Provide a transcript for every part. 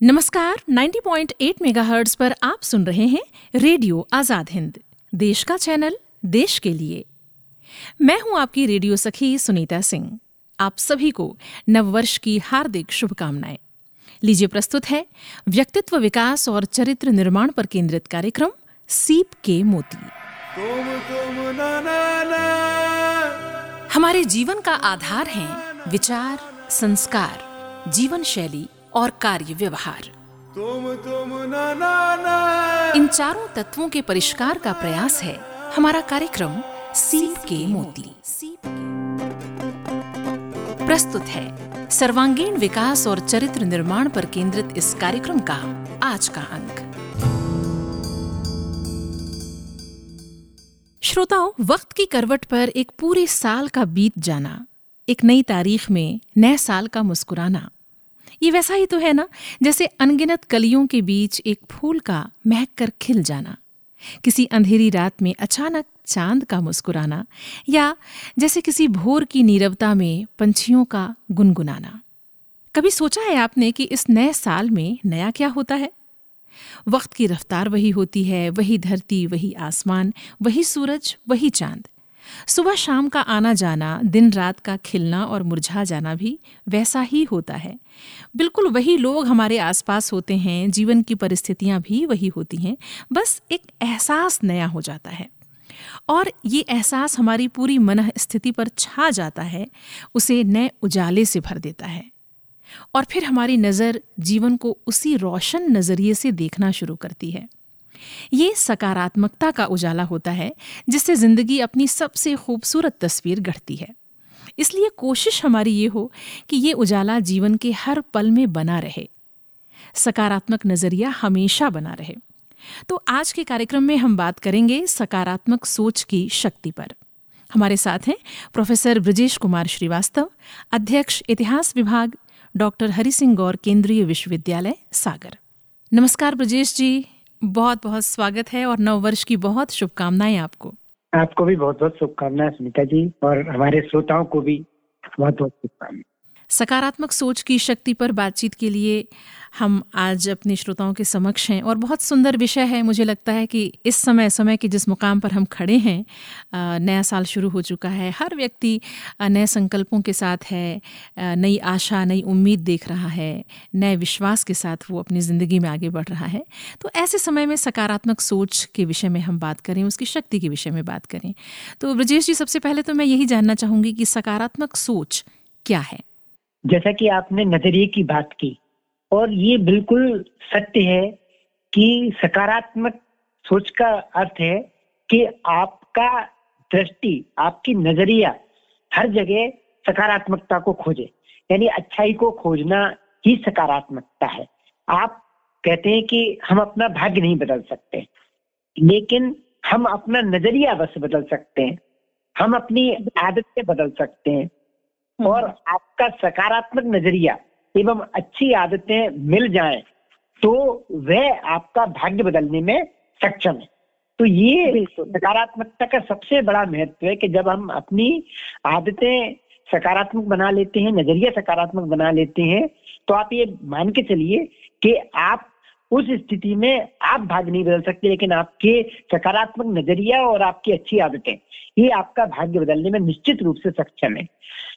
नमस्कार 90.8 मेगाहर्ट्ज पर आप सुन रहे हैं रेडियो आज़ाद हिंद देश का चैनल देश के लिए। मैं हूँ आपकी रेडियो सखी सुनीता सिंह। आप सभी को नववर्ष की हार्दिक शुभकामनाएँ। लीजिए प्रस्तुत है व्यक्तित्व विकास और चरित्र निर्माण पर केंद्रित कार्यक्रम सीप के मोती। तुम तुम ना ना ना। हमारे जीवन का आधार है विचार संस्कार जीवन शैली और कार्य व्यवहार तुम तुम ना ना ना। इन चारों तत्वों के परिष्कार का प्रयास है हमारा कार्यक्रम सीप के मोती। प्रस्तुत है सर्वांगीण विकास और चरित्र निर्माण पर केंद्रित इस कार्यक्रम का आज का अंक। श्रोताओं वक्त की करवट पर एक पूरे साल का बीत जाना एक नई तारीख में नए साल का मुस्कुराना। ये वैसा ही तो है ना? जैसे अनगिनत कलियों के बीच एक फूल का महक कर खिल जाना, किसी अंधेरी रात में अचानक चाँद का मुस्कुराना, या जैसे किसी भोर की नीरवता में पंछियों का गुनगुनाना। कभी सोचा है आपने कि इस नए साल में नया क्या होता है? वक्त की रफ्तार वही होती है, वही धरती, वही आसमान, वही सूरज, वही चाँद। सुबह शाम का आना जाना, दिन रात का खिलना और मुरझा जाना भी वैसा ही होता है। बिल्कुल वही लोग हमारे आसपास होते हैं, जीवन की परिस्थितियाँ भी वही होती हैं। बस एक एहसास नया हो जाता है। और ये एहसास हमारी पूरी मन स्थिति पर छा जाता है, उसे नए उजाले से भर देता है। और फिर हमारी नज़र जीवन को उसी रोशन नज़रिए से देखना शुरू करती है। ये सकारात्मकता का उजाला होता है, जिससे ज़िंदगी अपनी सबसे खूबसूरत तस्वीर गढ़ती है। इसलिए कोशिश हमारी ये हो कि ये उजाला जीवन के हर पल में बना रहे। सकारात्मक नज़रिया हमेशा बना रहे। तो आज के कार्यक्रम में हम बात करेंगे सकारात्मक सोच की शक्ति पर। हमारे साथ हैं प्रोफेसर ब्रजेश कुमार श्रीवास्तव, अध्यक्ष इतिहास विभाग, डॉक्टर हरि सिंह गौर केंद्रीय विश्वविद्यालय, सागर। नमस्कार ब्रजेश जी। बहुत बहुत स्वागत है और नव वर्ष की बहुत शुभकामनाएँ आपको। आपको भी बहुत बहुत शुभकामनाएँ, सुनीता जी, और हमारे श्रोताओं को भी बहुत बहुत शुभकामनाएँ। सकारात्मक सोच की शक्ति पर बातचीत के लिए हम आज अपने श्रोताओं के समक्ष हैं और बहुत सुंदर विषय है। मुझे लगता है कि इस समय समय के जिस मुकाम पर हम खड़े हैं नया साल शुरू हो चुका है। हर व्यक्ति नए संकल्पों के साथ है नई आशा, नई उम्मीद देख रहा है, नए विश्वास के साथ वो अपनी ज़िंदगी में आगे बढ़ रहा है। तो ऐसे समय में सकारात्मक सोच के विषय में हम बात करें, उसकी शक्ति के विषय में बात करें। तो ब्रजेश जी, सबसे पहले तो मैं यही जानना चाहूँगी कि सकारात्मक सोच क्या है? जैसा कि आपने नज़रिए की बात की, और ये बिल्कुल सत्य है कि सकारात्मक सोच का अर्थ है कि आपका दृष्टि, आपकी नज़रिया हर जगह सकारात्मकता को खोजे, यानी अच्छाई को खोजना ही सकारात्मकता है। आप कहते हैं कि हम अपना भाग्य नहीं बदल सकते, लेकिन हम अपना नज़रिया बस बदल सकते हैं, हम अपनी आदतें बदल सकते हैं और आपका सकारात्मक नज़रिया एवं अच्छी आदतें मिल जाएँ तो वह आपका भाग्य बदलने में सक्षम है। तो ये सकारात्मकता का सबसे बड़ा महत्व है कि जब हम अपनी आदतें सकारात्मक बना लेते हैं नज़रिया सकारात्मक बना लेते हैं तो आप ये मान के चलिए कि आप उस स्थिति में आप भाग्य नहीं बदल सकते लेकिन आपके सकारात्मक नज़रिया और आपकी अच्छी आदतें ये आपका भाग्य बदलने में निश्चित रूप से सक्षम है।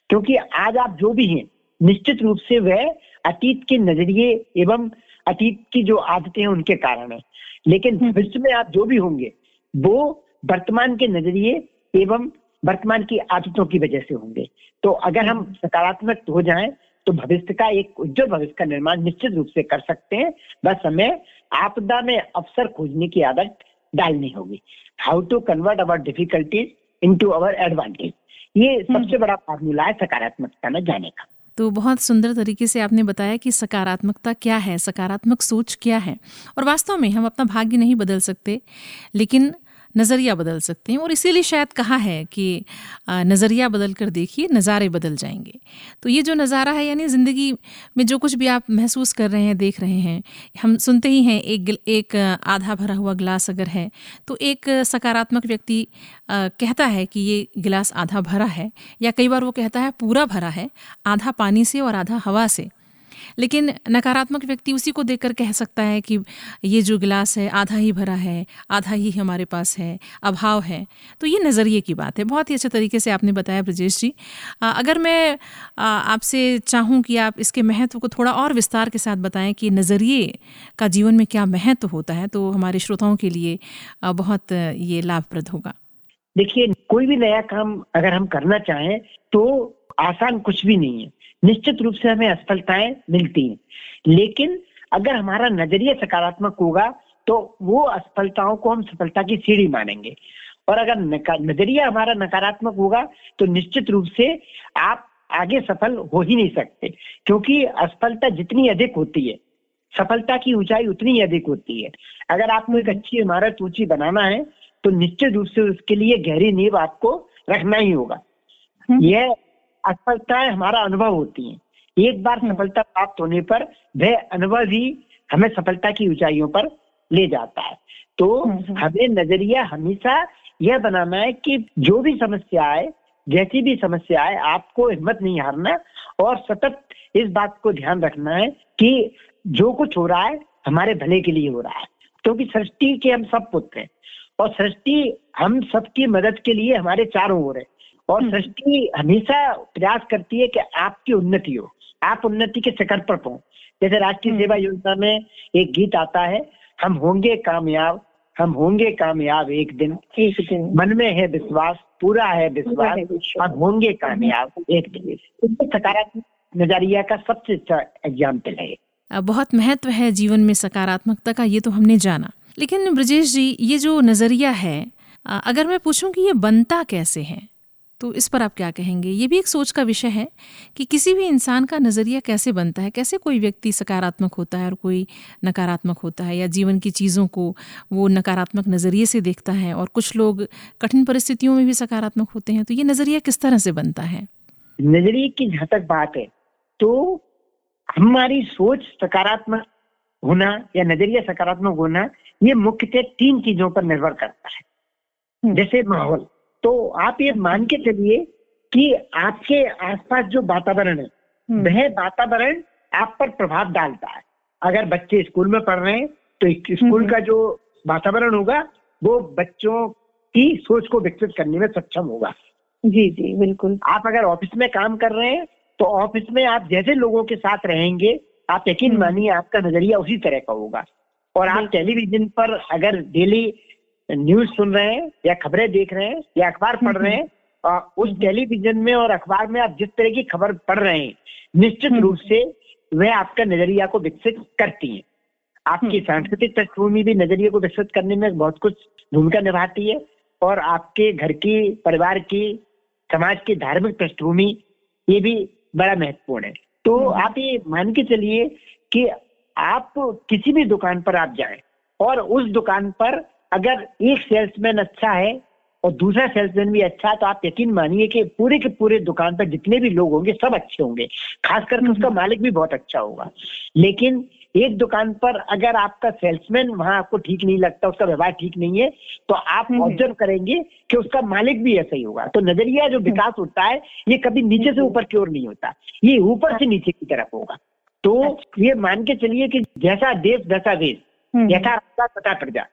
क्योंकि आज आप जो भी हैं निश्चित रूप से वह अतीत के नज़रिए एवं अतीत की जो आदतें हैं उनके कारण है। लेकिन भविष्य में आप जो भी होंगे वो वर्तमान के नज़रिए एवं वर्तमान की आदतों की वजह से होंगे। तो अगर हम सकारात्मक हो जाएँ तो भविष्य का एक उज्जवल भविष्य का निर्माण निश्चित रूप से कर सकते हैं। बस हमें आपदा में अवसर खोजने की आदत डालनी होगी। How to convert our difficulties into our advantage ये सबसे बड़ा फार्मूला है सकारात्मकता में जाने का। तो बहुत सुंदर तरीके से आपने बताया कि सकारात्मकता क्या है सकारात्मक सोच क्या है। और वास्तव में हम अपना भाग्य नहीं बदल सकते लेकिन नज़रिया बदल सकते हैं। और इसीलिए शायद कहा है कि नज़रिया बदल कर देखिए, नज़ारे बदल जाएँगे। तो ये जो नज़ारा है, यानी ज़िंदगी में जो कुछ भी आप महसूस कर रहे हैं, देख रहे हैं, हम सुनते ही हैं, एक एक आधा भरा हुआ गिलास अगर है तो एक सकारात्मक व्यक्ति कहता है कि ये गिलास आधा भरा है, या कई बार वो कहता है पूरा भरा है, आधा पानी से और आधा हवा से। लेकिन नकारात्मक व्यक्ति उसी को देखकर कह सकता है कि ये जो गिलास है, आधा ही भरा है, आधा ही हमारे पास है, अभाव है। तो ये नज़रिए की बात है। बहुत ही अच्छे तरीके से आपने बताया ब्रजेश जी। अगर मैं आपसे चाहूँ कि आप इसके महत्व को थोड़ा और विस्तार के साथ बताएँ कि नज़रिए का जीवन में क्या महत्व होता है तो हमारे श्रोताओं के लिए बहुत ये लाभप्रद होगा। देखिए, कोई भी नया काम अगर हम करना चाहें तो आसान कुछ भी नहीं है। निश्चित रूप से हमें असफलताएँ मिलती हैं। लेकिन अगर हमारा नज़रिया सकारात्मक होगा तो वो असफलताओं को हम सफलता की सीढ़ी मानेंगे। और अगर नज़रिया हमारा नकारात्मक होगा तो निश्चित रूप से आप आगे सफल हो ही नहीं सकते। क्योंकि असफलता जितनी अधिक होती है सफलता की ऊंचाई उतनी अधिक होती है। अगर आपको एक अच्छी इमारत ऊँची बनाना है तो निश्चित रूप से उसके लिए गहरी नींव आपको रखना ही होगा। हम्म। यह असफलताएँ हमारा अनुभव होती हैं। एक बार। सफलता प्राप्त होने पर वह अनुभव ही हमें सफलता की ऊंचाइयों पर ले जाता है। तो हमें नज़रिया हमेशा यह बनाना है कि जो भी समस्या आए जैसी भी समस्या आए आपको हिम्मत नहीं हारना और सतत इस बात को ध्यान रखना है कि जो कुछ हो रहा है हमारे भले के लिए हो रहा है। क्योंकि तो सृष्टि के हम सब पुत्र हैं और सृष्टि हम सबकी मदद के लिए हमारे चारों ओर है। और हम्म। सृष्टि हमेशा प्रयास करती है कि आपकी उन्नति हो आप उन्नति के शिखर पर पहुँच जैसे राष्ट्रीय हम्म। सेवा योजना में एक गीत आता है हम होंगे कामयाब हम होंगे कामयाब एक दिन। एक दिन। मन में है विश्वास पूरा है विश्वास हम होंगे कामयाब एक दिन। सकारात्मक नज़रिया का सबसे अच्छा एग्ज़ाम्पल है। बहुत महत्व है जीवन में सकारात्मकता का ये तो हमने जाना। लेकिन ब्रजेश जी ये जो नज़रिया है अगर मैं पूछूँ कि ये बनता कैसे है? तो इस पर आप क्या कहेंगे? ये भी एक सोच का विषय है कि किसी भी इंसान का नज़रिया कैसे बनता है कैसे कोई व्यक्ति सकारात्मक होता है और कोई नकारात्मक होता है या जीवन की चीज़ों को वो नकारात्मक नज़रिए से देखता है और कुछ लोग कठिन परिस्थितियों में भी सकारात्मक होते हैं तो ये नज़रिया किस तरह से बनता है? नज़रिए की जहाँ तक बात है तो हमारी सोच सकारात्मक होना या नज़रिया सकारात्मक होना ये मुख्यतः तीन चीज़ों पर निर्भर करता है। हम्म। जैसे माहौल। तो आप ये मान के चलिए कि आपके आसपास जो वातावरण है हम्म। वह वातावरण आप पर प्रभाव डालता है। अगर बच्चे स्कूल में पढ़ रहे हैं तो स्कूल का जो वातावरण होगा वो बच्चों की सोच को विकसित करने में सक्षम होगा। जी जी बिल्कुल। आप अगर ऑफ़िस में काम कर रहे हैं तो ऑफ़िस में आप जैसे लोगों के साथ रहेंगे आप यकीन हम्म। मानिए आपका नज़रिया उसी तरह का होगा। और आप टेलीविज़न पर अगर डेली न्यूज़ सुन रहे हैं या खबरें देख रहे हैं या अखबार पढ़ रहे हैं और उस टेलीविज़न में और अखबार में आप जिस तरह की खबर पढ़ रहे हैं निश्चित रूप से वह आपका नज़रिया को विकसित करती है। आपकी सांस्कृतिक पृष्ठभूमि भी नज़रिए को विकसित करने में बहुत कुछ भूमिका निभाती है और आपके घर की परिवार की समाज की धार्मिक पृष्ठभूमि ये भी बड़ा महत्वपूर्ण है। तो आप ये मान के चलिए कि आप किसी भी दुकान पर आप जाए और उस दुकान पर अगर एक सेल्समैन अच्छा है और दूसरा सेल्समैन भी अच्छा है तो आप यकीन मानिए कि पूरे के पूरे दुकान पर जितने भी लोग होंगे सब अच्छे होंगे। खास करके उसका हम्म। मालिक भी बहुत अच्छा होगा। लेकिन एक दुकान पर अगर आपका सेल्समैन वहाँ आपको ठीक नहीं लगता उसका व्यवहार ठीक नहीं है तो आप ऑब्ज़र्व हम्म। करेंगे कि उसका मालिक भी ऐसा ही होगा। तो नज़रिया जो हम्म। विकास होता है ये कभी नीचे से ऊपर की ओर नहीं होता। ये ऊपर से नीचे की तरफ़ होगा। तो अच्छा। ये मान के चलिए कि जैसा देश वैसा देश। यथा रास्ता तथा प्रजा।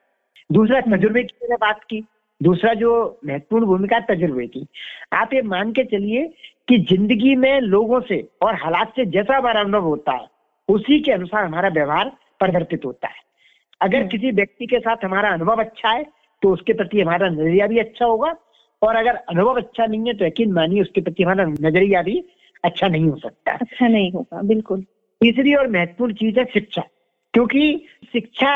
दूसरा तजुर्बे की मैंने बात की दूसरा जो महत्वपूर्ण भूमिका तजुर्बे की। आप ये मान के चलिए कि ज़िंदगी में लोगों से और हालात से जैसा हमारा अनुभव होता है उसी के अनुसार हमारा व्यवहार परिवर्तित होता है। अगर हम्म। किसी व्यक्ति के साथ हमारा अनुभव अच्छा है तो उसके प्रति हमारा नज़रिया भी अच्छा होगा और अगर अनुभव अच्छा नहीं है तो यकीन मानिए उसके प्रति हमारा नज़रिया भी अच्छा नहीं हो सकता। अच्छा नहीं होगा बिल्कुल। तीसरी और महत्वपूर्ण चीज़ है शिक्षा क्योंकि शिक्षा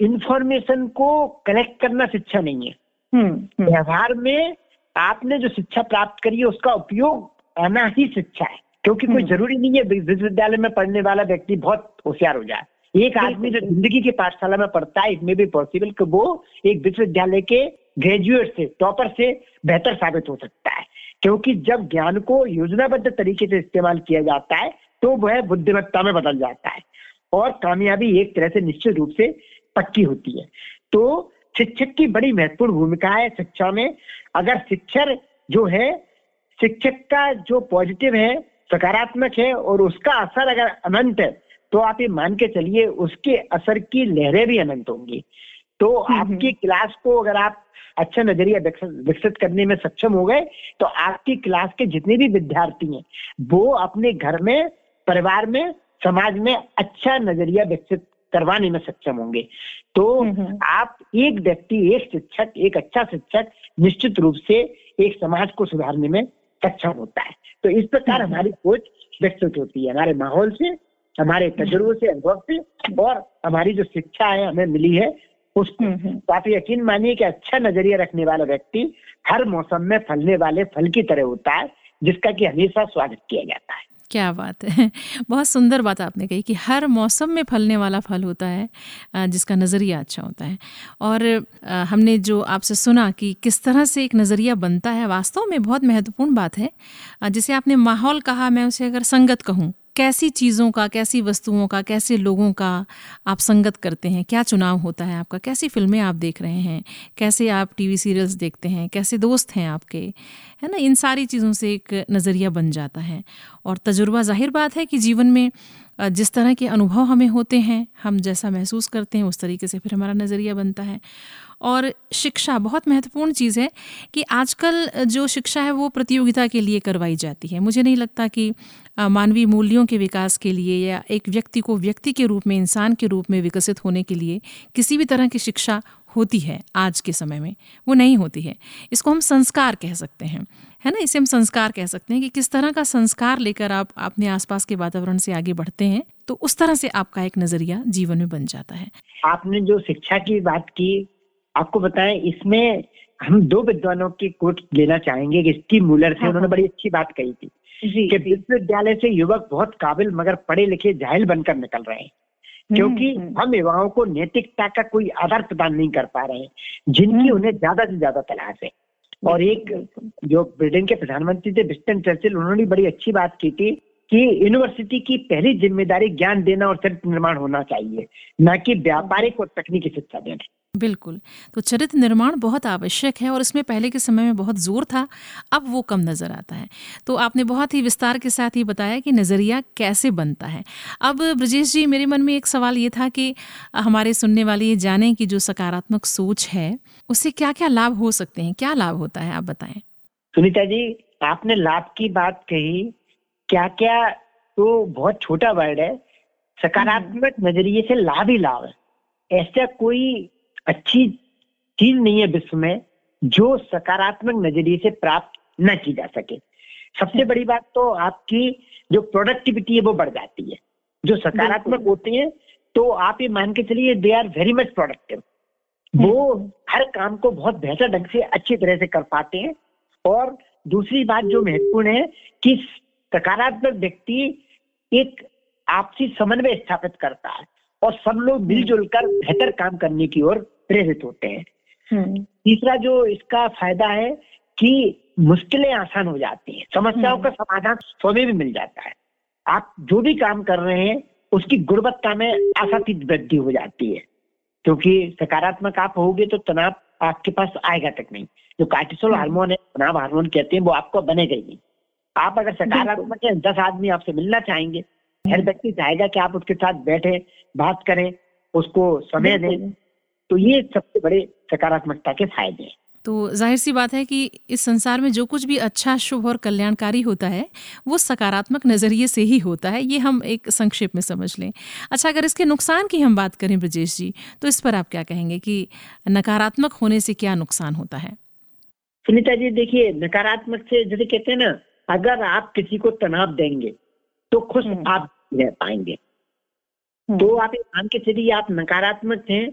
इंफॉर्मेशन को कलेक्ट करना शिक्षा नहीं है। हम्म, हम्म। व्यवहार में आपने जो शिक्षा प्राप्त करी है उसका उपयोग आना ही शिक्षा है। क्योंकि कोई हम्म। ज़रूरी नहीं है विश्वविद्यालय में पढ़ने वाला व्यक्ति बहुत होशियार हो जाए। एक आदमी जो ज़िंदगी की पाठशाला में पढ़ता है इसमें भी पॉसिबल कि वो एक विश्वविद्यालय के ग्रेजुएट से टॉपर से बेहतर साबित हो सकता है। क्योंकि जब ज्ञान को योजनाबद्ध तरीके से इस्तेमाल किया जाता है तो वह बुद्धिमत्ता में बदल जाता है। और कामयाबी एक तरह से निश्चित रूप से पक्की होती है। तो शिक्षक की बड़ी महत्वपूर्ण भूमिका है शिक्षा में। अगर शिक्षक जो है शिक्षक का जो पॉजिटिव है सकारात्मक है और उसका असर अगर अनंत है तो आप ये मान के चलिए उसके असर की लहरें भी अनंत होंगी। तो आपकी क्लास को अगर आप अच्छा नज़रिया विकसित करने में सक्षम हो गए तो आपकी क्लास के जितने भी विद्यार्थी हैं वो अपने घर में परिवार में समाज में अच्छा नज़रिया विकसित करवाने में सक्षम होंगे। तो आप एक व्यक्ति एक शिक्षक एक अच्छा शिक्षक निश्चित रूप से एक समाज को सुधारने में सक्षम होता है। तो इस प्रकार हमारी सोच विकसित होती है। हमारे माहौल से हमारे तजुर्बों से अनुभव से और हमारी जो शिक्षा है हमें मिली है उसको तो आप यकीन मानिए कि अच्छा नज़रिया रखने वाला व्यक्ति हर मौसम में फलने वाले फल की तरह होता है जिसका कि हमेशा स्वागत किया जाता है। क्या बात है। बहुत सुंदर बात आपने कही कि हर मौसम में फलने वाला फल होता है जिसका नज़रिया अच्छा होता है। और हमने जो आपसे सुना कि किस तरह से एक नज़रिया बनता है, वास्तव में बहुत महत्वपूर्ण बात है। जिसे आपने माहौल कहा, मैं उसे अगर संगत कहूँ कैसी चीज़ों का, कैसी वस्तुओं का, कैसे लोगों का आप संगत करते हैं? क्या चुनाव होता है आपका? कैसी फ़िल्में आप देख रहे हैं? कैसे आप टीवी सीरियल्स देखते हैं? कैसे दोस्त हैं आपके? है ना? इन सारी चीज़ों से एक नज़रिया बन जाता है। और तजुर्बा ज़ाहिर बात है कि जीवन में जिस तरह के अनुभव हमें होते हैं, हम जैसा महसूस करते हैं, उस तरीके से फिर हमारा नज़रिया बनता है। और शिक्षा बहुत महत्वपूर्ण चीज़ है कि आजकल जो शिक्षा है, वो प्रतियोगिता के लिए करवाई जाती है। मुझे नहीं लगता कि मानवीय मूल्यों के विकास के लिए या एक व्यक्ति को व्यक्ति के रूप में, इंसान के रूप में विकसित होने के लिए किसी भी तरह की शिक्षा होती है आज के समय में वो नहीं होती है। इसको हम संस्कार कह सकते हैं है ना? इसे हम संस्कार कह सकते हैं कि किस तरह का संस्कार लेकर आप अपने आसपास के वातावरण से आगे बढ़ते हैं तो उस तरह से आपका एक नज़रिया जीवन में बन जाता है। आपने जो शिक्षा की बात की आपको बताएँ इसमें हम दो विद्वानों की कोट लेना चाहेंगे कि स्टीव मूलर थे हाँ, उन्होंने हाँ। बड़ी अच्छी बात कही थी कि विश्वविद्यालय से युवक बहुत काबिल मगर पढ़े लिखे जाहिल बनकर निकल रहे हैं। क्योंकि हम्म, हम्म। हम युवाओं को नैतिकता का कोई आधार प्रदान नहीं कर पा रहे हैं जिनकी हम्म। उन्हें ज़्यादा से ज़्यादा तलाश है और एक जो ब्रिटेन के प्रधानमंत्री थे विस्टन चर्चिल उन्होंने बड़ी अच्छी बात की थी कि यूनिवर्सिटी की पहली ज़िम्मेदारी ज्ञान देना और चरित्र निर्माण होना चाहिए न कि व्यापारिक और तकनीकी शिक्षा देना बिल्कुल। तो चरित्र निर्माण बहुत आवश्यक है और इसमें पहले के समय में बहुत ज़ोर था, अब वो कम नज़र आता है। तो आपने बहुत ही विस्तार के साथ ही बताया कि नज़रिया कैसे बनता है। अब ब्रजेश जी, मेरे मन में एक सवाल ये था कि हमारे सुनने वाले ये जाने की जो सकारात्मक सोच है, उससे क्या क्या लाभ हो सकते हैं? क्या लाभ होता है, आप बताएँ। सुनीता जी, आपने लाभ की बात कही। क्या क्या तो बहुत छोटा वर्ड है। सकारात्मक नज़रिए से लाभ ही लाभ है। ऐसा कोई अच्छी चीज़ नहीं है विश्व में जो सकारात्मक नज़रिए से प्राप्त न की जा सके। सबसे बड़ी बात तो आपकी जो प्रोडक्टिविटी है वो बढ़ जाती है। जो सकारात्मक होते हैं तो आप ये मान के चलिए they are very much productive वो हर काम को बहुत बेहतर ढंग से अच्छी तरह से कर पाते हैं। और दूसरी बात जो महत्वपूर्ण है कि सकारात्मक व्यक्ति एक आपसी समन्वय स्थापित करता है और सब लोग मिलजुल कर बेहतर काम करने की ओर प्रेरित होते हैं। हम्म। तीसरा जो इसका फ़ायदा है कि मुश्किलें आसान हो जाती हैं। समस्याओं हम्म। का समाधान स्वयं भी मिल जाता है। आप जो भी काम कर रहे हैं उसकी गुणवत्ता में आशातीत वृद्धि हो जाती है। क्योंकि सकारात्मक आप होगे तो तनाव आपके पास आएगा तक नहीं। जो कार्टिसोल हम्म। हार्मोन है तनाव हार्मोन कहते हैं वो आपको बनेगा ही नहीं। आप अगर सकारात्मक है दस आदमी आपसे मिलना चाहेंगे हर व्यक्ति चाहेगा कि आप उसके साथ बैठे बात करें उसको समय दें तो ये सबसे बड़े सकारात्मकता के फ़ायदे हैं तो ज़ाहिर सी बात है कि इस संसार में जो कुछ भी अच्छा शुभ और कल्याणकारी होता है वो सकारात्मक नज़रिए से ही होता है ये हम एक संक्षेप में समझ लें अच्छा अगर इसके नुकसान की हम बात करें ब्रजेश जी तो इस पर आप क्या कहेंगे कि नकारात्मक होने से क्या नुकसान होता है सुनीता जी देखिए नकारात्मक से जैसे कहते हैं ना अगर आप किसी को तनाव देंगे तो खुश हम्म। आप रह पाएँगे हम्म। तो आप मान के चलिए आप नकारात्मक हैं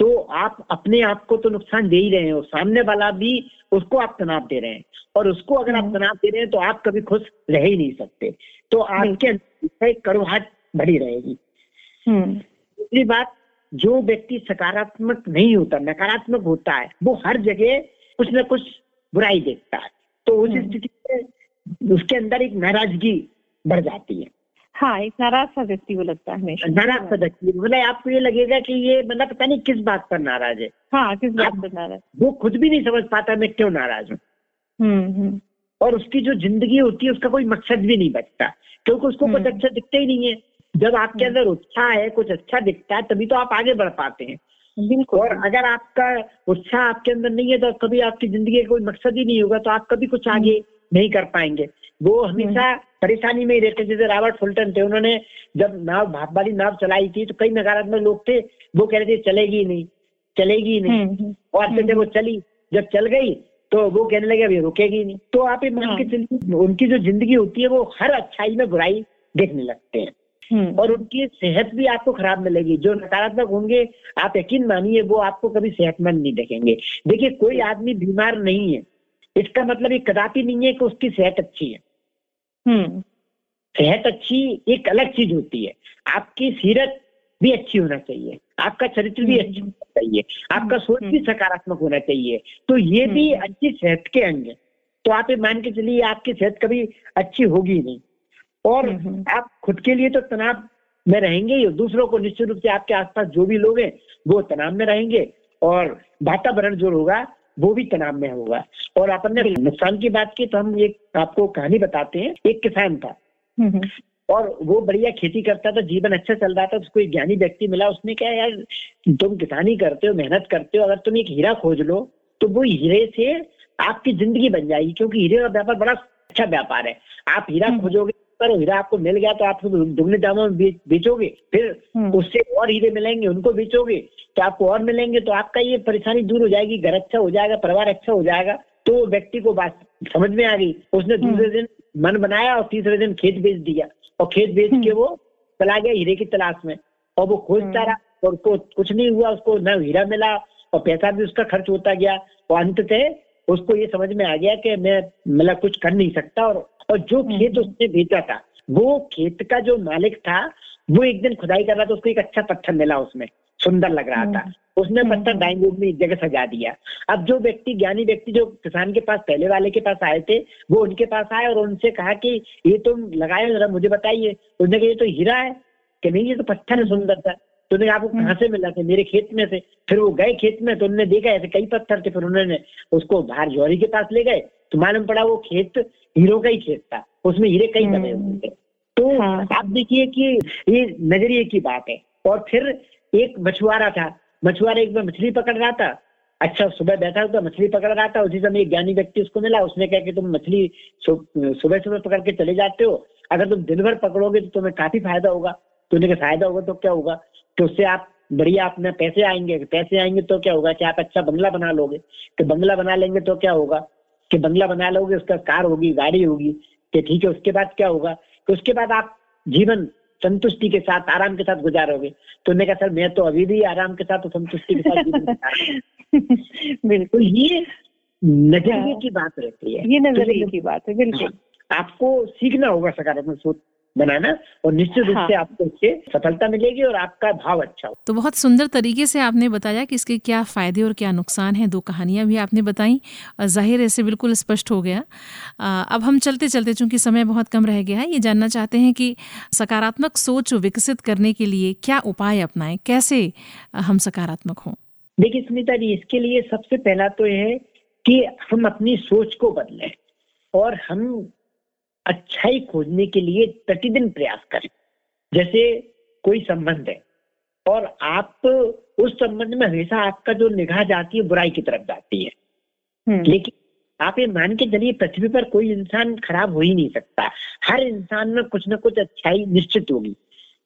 तो आप अपने आप को तो नुकसान दे ही रहे हैं। और सामने वाला भी उसको आप तनाव दे रहे हैं। और उसको अगर आप हम्म। तनाव दे रहे हैं तो आप कभी खुश रह ही नहीं सकते। तो आपके अंदर कड़वाहट बढ़ी रहेगी। दूसरी बात जो व्यक्ति सकारात्मक नहीं होता नकारात्मक होता है वो हर जगह कुछ ना कुछ बुराई देखता है। तो उस स्थिति में उसके अंदर एक नाराज़गी बढ़ जाती है। हाँ एक नाराज़ सा व्यक्ति वो लगता है हमेशा। नाराज़ सा व्यक्ति। मतलब आपको ये लगेगा कि ये मतलब पता नहीं किस बात पर नाराज़ है। हाँ किस बात पर नाराज़ वो खुद भी नहीं समझ पाता मैं क्यों नाराज़ हूँ। हम्म, हम्म। और उसकी जो ज़िंदगी होती है उसका कोई मकसद भी नहीं बचता। क्योंकि उसको कुछ हम्म। अच्छा दिखता ही नहीं है। जब आपके अंदर उत्साह है कुछ अच्छा दिखता है तभी तो आप आगे बढ़ पाते हैं। बिल्कुल। और अगर आपका उत्साह आपके अंदर नहीं है तो कभी आपकी ज़िंदगी का कोई मकसद ही नहीं होगा तो आप कभी कुछ आगे नहीं कर पाएँगे। वो हमेशा परेशानी में ही रहते जैसे रॉबर्ट फुलटन थे उन्होंने जब नाव भाप वाली नाव चलाई थी तो कई नकारात्मक लोग थे। वो कह रहे थे चलेगी नहीं चलेगी नहीं। हम्म, हम्म, और फिर जब वो चली जब चल गई तो वो कहने लगे अभी रुकेगी नहीं। तो आप ये मान के चलिए उनकी जो ज़िंदगी होती है वो हर अच्छाई में बुराई देखने लगते हैं। हम्म, और उनकी सेहत भी आपको खराब मिलेगी जो नकारात्मक होंगे आप यकीन मानिए वो आपको कभी सेहतमंद नहीं देखेंगे। देखिए कोई आदमी बीमार नहीं है। इसका मतलब ये कदापि नहीं है कि उसकी सेहत अच्छी है। हम्म, सेहत अच्छी एक अलग चीज़ होती है। आपकी सीरत भी अच्छी होना चाहिए। आपका चरित्र भी हम्म। अच्छा होना चाहिए। आपका सोच भी सकारात्मक होना चाहिए। तो ये भी हम्म। अच्छी सेहत के अंग है। तो आप ये मान के चलिए आपकी सेहत कभी अच्छी होगी नहीं। और हम्म। आप खुद के लिए तो तनाव में रहेंगे ही दूसरों को निश्चित रूप से आपके आसपास जो भी लोग हैं वो तनाव में रहेंगे। और वातावरण जो होगा वो भी तनाव में होगा और अपन ने नुकसान की बात की तो हम एक आपको कहानी बताते हैं एक किसान था। हम्म, हम्म, और वो बढ़िया खेती करता था जीवन अच्छा चल रहा था उसको एक ज्ञानी व्यक्ति मिला उसने कहा यार तुम किसानी करते हो मेहनत करते हो अगर तुम एक हीरा खोज लो तो वो हीरे से आपकी ज़िंदगी बन जाएगी क्योंकि हीरे का व्यापार बड़ा अच्छा व्यापार है। आप हीरा हम्म। खोजोगे पर हीरा आपको मिल गया तो आप दुगने दामों में बेचोगे। फिर हम्म। उससे और हीरे मिलेंगे उनको बेचोगे। तो आपको और मिलेंगे तो आपका ये परेशानी दूर हो जाएगी घर अच्छा हो जाएगा परिवार अच्छा हो जाएगा। तो व्यक्ति को बात समझ में आ गई। उसने हम्म। दूसरे दिन मन बनाया और तीसरे दिन खेत बेच दिया। और खेत बेच के वो चला गया हीरे की तलाश में। और वो खोजता हम्म। रहा और उसको कुछ नहीं हुआ उसको न हीरा मिला और पैसा भी उसका खर्च होता गया। और अंततः उसको ये समझ में आ गया कि मैं मतलब कुछ कर नहीं सकता और और जो खेत उसने बेचा था वो खेत का जो मालिक था वो एक दिन खुदाई कर रहा था उसको एक अच्छा पत्थर मिला उसमें सुंदर लग रहा था। उसने हम्म। पत्थर डाइंग रूम में एक जगह सजा दिया। अब जो व्यक्ति ज्ञानी व्यक्ति जो किसान के पास पहले वाले के पास आए थे वो उनके पास आए और उनसे कहा कि ये तुम लगाए जरा मुझे बताइए। उसने कहा ये तो हीरा है कि नहीं ये तो पत्थर है सुंदर था तो उन्होंने आपको कहाँ से मिला था? मेरे खेत में से। फिर वो गए खेत में तो उन्होंने देखा ऐसे कई पत्थर थे फिर उन्होंने उसको बाहर जौहरी के पास ले गए। तो मालूम पड़ा वो खेत हीरो का ही खेत था उसमें हीरे कई हम्म। दबे हुए थे। तो हाँ। आप देखिए कि ये नज़रिए की बात है। और फिर एक मछुआरा था मछुआरा एक बार मछली पकड़ रहा था। अच्छा सुबह बैठा हुआ मछली पकड़ रहा था उसी समय एक ज्ञानी व्यक्ति उसको मिला उसने कहा कि तुम मछली सुबह सुबह पकड़ के चले जाते हो। अगर तुम दिन भर पकड़ोगे तो तुम्हें काफ़ी फ़ायदा होगा। तो उन्हें फ़ायदा होगा तो क्या होगा? कि उससे आप बढ़िया अपने पैसे आएँगे। पैसे आएँगे तो क्या होगा कि आप अच्छा बंगला बना लोगे। कि बंगला बना लेंगे तो क्या होगा? कि बंगला बना लोगे उसका कार होगी गाड़ी होगी कि ठीक है उसके बाद क्या होगा? कि उसके बाद आप जीवन संतुष्टि के साथ आराम के साथ गुजारोगे। तो उन्होंने कहा सर मैं तो अभी भी आराम के साथ संतुष्टि के साथ। बिल्कुल। तो ये नज़रिए हाँ। की बात रहती है। ये तो नज़रिए की बात है बिल्कुल। हाँ, आपको सीखना होगा सकारात्मक सोच। बनाना और निश्चित रूप हाँ। से आपको इससे सफलता मिलेगी और आपका भाव अच्छा हो तो बहुत सुंदर तरीके से आपने बताया कि इसके क्या फ़ायदे और क्या नुकसान हैं। दो कहानियाँ भी आपने बताई ज़ाहिर ऐसे बिल्कुल स्पष्ट हो गया। अब हम चलते चलते चूँकि समय बहुत कम रह गया है ये जानना चाहते हैं कि सकारात्मक सोच विकसित करने के लिए क्या उपाय अपनाएँ? कैसे हम सकारात्मक हों? देखिए स्मिता जी इसके लिए सबसे पहला तो यह है कि हम अपनी सोच को बदलें और हम अच्छाई खोजने के लिए प्रतिदिन प्रयास करें। जैसे कोई संबंध है और आप उस संबंध में हमेशा आपका जो निगाह जाती है बुराई की तरफ़ जाती है। हम्म, लेकिन आप ये मान के चलिए पृथ्वी पर कोई इंसान खराब हो ही नहीं सकता। हर इंसान में कुछ ना कुछ अच्छाई निश्चित होगी।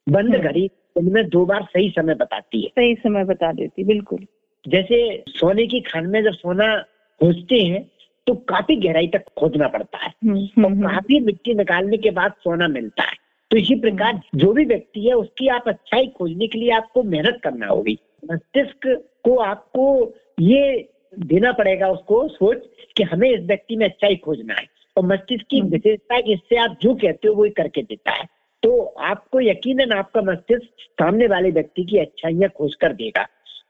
बंद हम्म। घड़ी उनमें दो बार सही समय बताती है। सही समय बता देती बिल्कुल। जैसे सोने की खान में जब सोना खोजते हैं तो काफ़ी गहराई तक खोदना पड़ता है। और हम्म, काफ़ी मिट्टी निकालने के बाद सोना मिलता है। तो इसी प्रकार जो भी व्यक्ति है उसकी आप अच्छाई खोजने के लिए आपको मेहनत करना होगी। मस्तिष्क को आपको ये देना पड़ेगा उसको सोच कि हमें इस व्यक्ति में अच्छाई खोजना है। और मस्तिष्क की। विशेषता है कि इससे आप जो कहते हो वो करके देता है। तो आपको यकीनन आपका मस्तिष्क सामने वाले व्यक्ति की अच्छाइयाँ खोज कर देगा।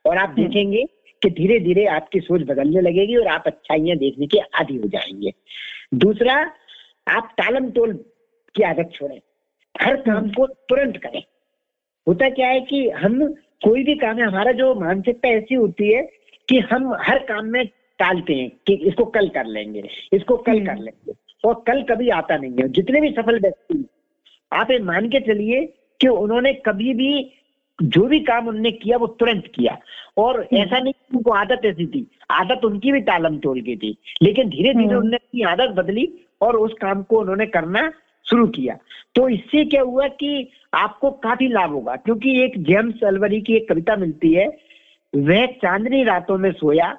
और आप। देखेंगे कि धीरे धीरे आपकी सोच बदलने लगेगी और आप अच्छाइयाँ देखने के आदि हो जाएँगे। दूसरा आप टालम टोल की आदत छोड़ें। हर काम को तुरंत करें। होता क्या है कि हम कोई भी काम है हमारा जो मानसिकता ऐसी होती है कि हम हर काम में टालते हैं कि इसको कल कर लेंगे इसको कल कर लेंगे और कल कभी आता नहीं है। जितने भी सफल व्यक्ति आप ये मान के चलिए कि उन्होंने कभी भी जो भी काम उनने किया वो तुरंत किया। और ऐसा नहीं कि उनको आदत ऐसी थी। आदत उनकी भी तालम तोड़ गई थी। लेकिन धीरे धीरे हम्म। उन्होंने अपनी आदत बदली और उस काम को उन्होंने करना शुरू किया। तो इससे क्या हुआ कि आपको काफ़ी लाभ होगा क्योंकि एक जेम्स अलवरी की एक कविता मिलती है वह चांदनी रातों में सोया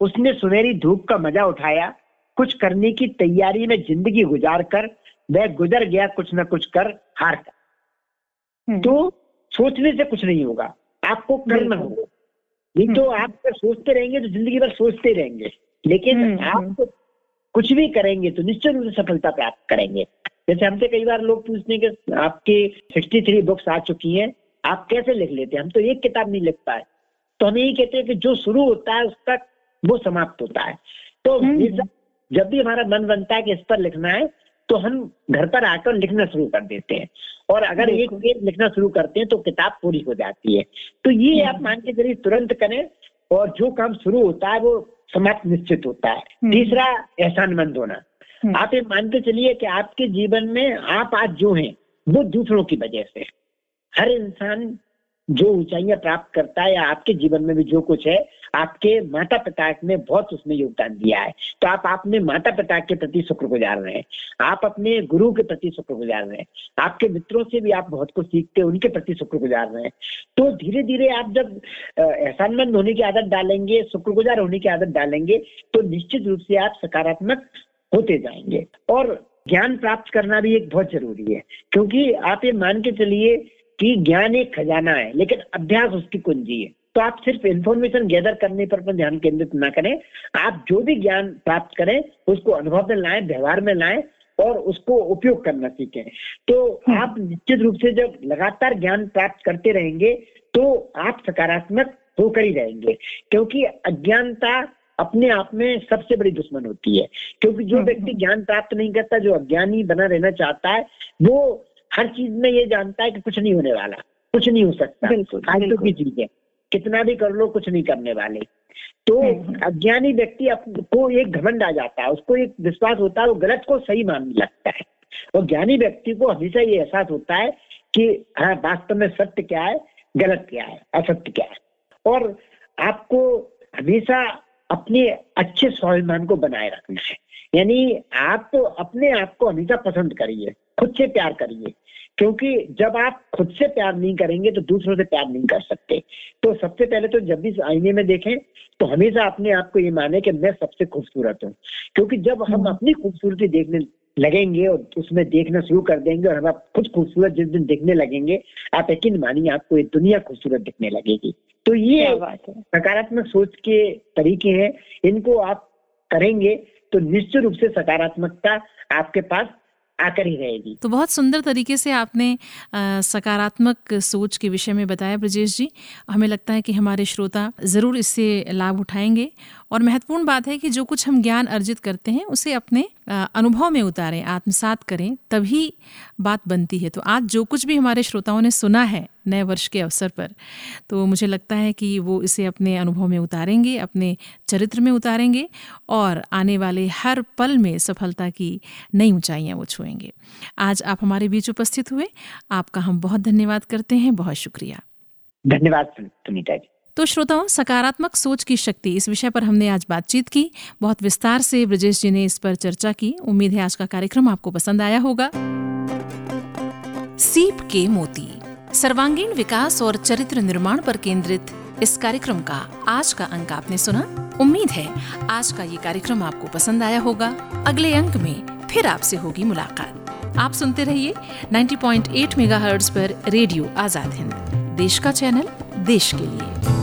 उसने सुनहरी धूप का मज़ा उठाया कुछ करने की तैयारी में ज़िंदगी गुजार कर वह गुजर गया कुछ न कुछ कर हार कर। हम्म, तो सोचने से कुछ नहीं होगा। आपको करना होगा। नहीं तो आप अगर सोचते रहेंगे तो ज़िंदगी भर सोचते रहेंगे। लेकिन हम्म, आप कुछ भी करेंगे तो निश्चित रूप से सफलता प्राप्त करेंगे। जैसे हमसे कई बार लोग पूछते हैं कि आपके 63 बुक्स आ चुकी हैं आप कैसे लिख लेते हैं? हम तो एक किताब नहीं लिख पाए। तो हम यही कहते हैं कि जो शुरू होता है उसका वो समाप्त होता है। तो हम्म। जब भी हमारा मन बनता है कि इस पर लिखना है तो हम घर पर आकर लिखना शुरू कर देते हैं। और अगर एक पेज लिखना शुरू करते हैं तो किताब पूरी हो जाती है। तो ये हम्म। आप मान के चलिए तुरंत करें और जो काम शुरू होता है वो समाप्त निश्चित होता है। हम्म। तीसरा एहसानमंद होना। हम्म, आप ये मानते चलिए कि आपके जीवन में आप आज जो हैं वो दूसरों की वजह से हर इंसान जो ऊंचाइयाँ प्राप्त करता है या आपके जीवन में भी जो कुछ है, आपके माता पिता ने बहुत उसमें योगदान दिया है। तो आप अपने माता पिता के प्रति शुक्रगुजार रहे। हैं आप अपने गुरु के प्रति शुक्रगुजार रहे। हैं आपके मित्रों से भी आप बहुत कुछ सीखते हैं, उनके प्रति शुक्र गुजार रहे। हैं तो धीरे धीरे आप जब एहसानमंद होने की आदत डालेंगे, शुक्रगुजार होने की आदत डालेंगे तो निश्चित रूप से आप सकारात्मक होते जाएँगे। और ज्ञान प्राप्त करना भी एक बहुत ज़रूरी है, क्योंकि आप ये मान के चलिए कि ज्ञान एक खजाना है लेकिन अभ्यास उसकी कुंजी है। तो आप सिर्फ़ इंफॉर्मेशन गैदर करने पर अपना ध्यान केंद्रित ना करें। आप जो भी ज्ञान प्राप्त करें उसको अनुभव में लाएँ व्यवहार में लाएँ और उसको उपयोग करना सीखें। तो आप निश्चित रूप से जब लगातार ज्ञान प्राप्त करते रहेंगे तो आप सकारात्मक होकर ही रहेंगे। क्योंकि अज्ञानता अपने आप में सबसे बड़ी दुश्मन होती है। क्योंकि जो हम्म, व्यक्ति ज्ञान प्राप्त नहीं करता जो अज्ञानी बना रहना चाहता है वो हर चीज़ में ये जानता है कि कुछ नहीं होने वाला कुछ नहीं हो सकता। बिल्कुल, फालतू की चीज़ कितना भी कर लो कुछ नहीं करने वाले। तो हम्म। अज्ञानी व्यक्ति को एक घमंड आ जाता है उसको एक विश्वास होता है वो गलत को सही मानने लगता है। और ज्ञानी व्यक्ति को हमेशा ये एहसास होता है कि हाँ वास्तव में सत्य क्या है गलत क्या है असत्य क्या है। और आपको हमेशा अपने अच्छे स्वाभिमान को बनाए रखना है। यानी आप तो अपने आप को हमेशा पसंद करिए। खुद से प्यार करिए। क्योंकि जब आप खुद से प्यार नहीं करेंगे तो दूसरों से प्यार नहीं कर सकते। तो सबसे पहले तो जब भी आईने में देखें तो हमेशा अपने आप को ये माने कि मैं सबसे खूबसूरत हूँ। क्योंकि जब हम हम्म। अपनी खूबसूरती देखने लगेंगे और उसमें देखना शुरू कर देंगे और हम आप खुद खूबसूरत जिस दिन देखने लगेंगे आप यकीन मानिए आपको ये दुनिया खूबसूरत दिखने लगेगी। तो ये बात है। सकारात्मक सोच के तरीके हैं। इनको आप करेंगे तो निश्चित रूप से सकारात्मकता आपके पास आकर ही रहेगी। तो बहुत सुंदर तरीके से आपने आ, सकारात्मक सोच के विषय में बताया ब्रजेश जी। हमें लगता है कि हमारे श्रोता ज़रूर इससे लाभ उठाएँगे और महत्वपूर्ण बात है कि जो कुछ हम ज्ञान अर्जित करते हैं, उसे अपने अनुभव में उतारें, आत्मसात करें, तभी बात बनती है। तो आज जो कुछ भी हमारे श्रोताओं ने सुना है नए वर्ष के अवसर पर तो मुझे लगता है कि वो इसे अपने अनुभव में उतारेंगे, अपने चरित्र में उतारेंगे और आने वाले हर पल में सफलता की नई ऊंचाइयाँ वो छुएँगे। आज आप हमारे बीच उपस्थित हुए, आपका हम बहुत धन्यवाद करते हैं, बहुत शुक्रिया। धन्यवाद सुनीता जी। तो श्रोताओं, सकारात्मक सोच की शक्ति, इस विषय पर हमने आज बातचीत की। बहुत विस्तार से ब्रजेश जी ने इस पर चर्चा की। उम्मीद है आज का कार्यक्रम आपको पसंद आया होगा। सीप के मोती, सर्वांगीण विकास और चरित्र निर्माण पर केंद्रित इस कार्यक्रम का आज का अंक आपने सुना। उम्मीद है आज का ये कार्यक्रम आपको पसंद आया होगा। अगले अंक में फिर आपसे होगी मुलाकात। आप सुनते रहिए 90.8 मेगाहर्ट्ज पर रेडियो आज़ाद हिंद, देश का चैनल, देश के लिए।